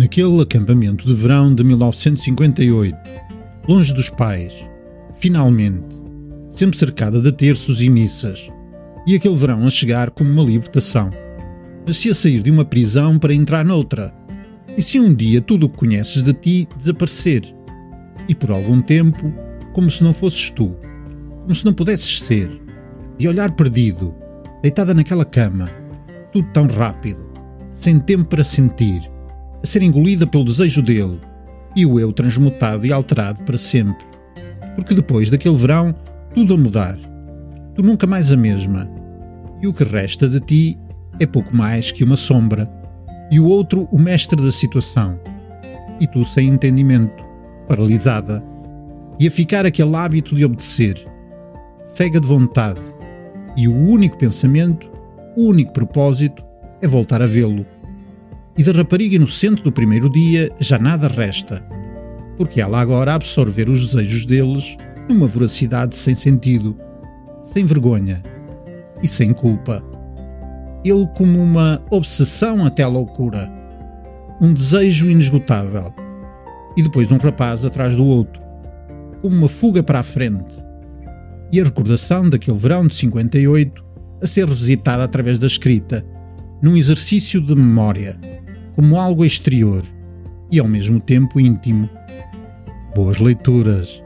Naquele acampamento de verão de 1958, longe dos pais, finalmente, sempre cercada de terços e missas, e aquele verão a chegar como uma libertação. Mas se a sair de uma prisão para entrar noutra, e se um dia tudo o que conheces de ti desaparecer, e por algum tempo, como se não fosses tu, como se não pudesses ser, de olhar perdido, deitada naquela cama, tudo tão rápido, sem tempo para sentir, a ser engolida pelo desejo dele, e o eu transmutado e alterado para sempre. Porque depois daquele verão, tudo a mudar. Tu nunca mais a mesma. E o que resta de ti é pouco mais que uma sombra, e o outro o mestre da situação. E tu sem entendimento, paralisada, e a ficar aquele hábito de obedecer, cega de vontade, e o único pensamento, o único propósito é voltar a vê-lo. E da rapariga inocente do primeiro dia já nada resta, porque ela agora absorver os desejos deles numa voracidade sem sentido, sem vergonha e sem culpa. Ele como uma obsessão até a loucura, um desejo inesgotável, e depois um rapaz atrás do outro, como uma fuga para a frente, e a recordação daquele verão de 58 a ser revisitada através da escrita, num exercício de memória, como algo exterior e ao mesmo tempo íntimo. Boas leituras!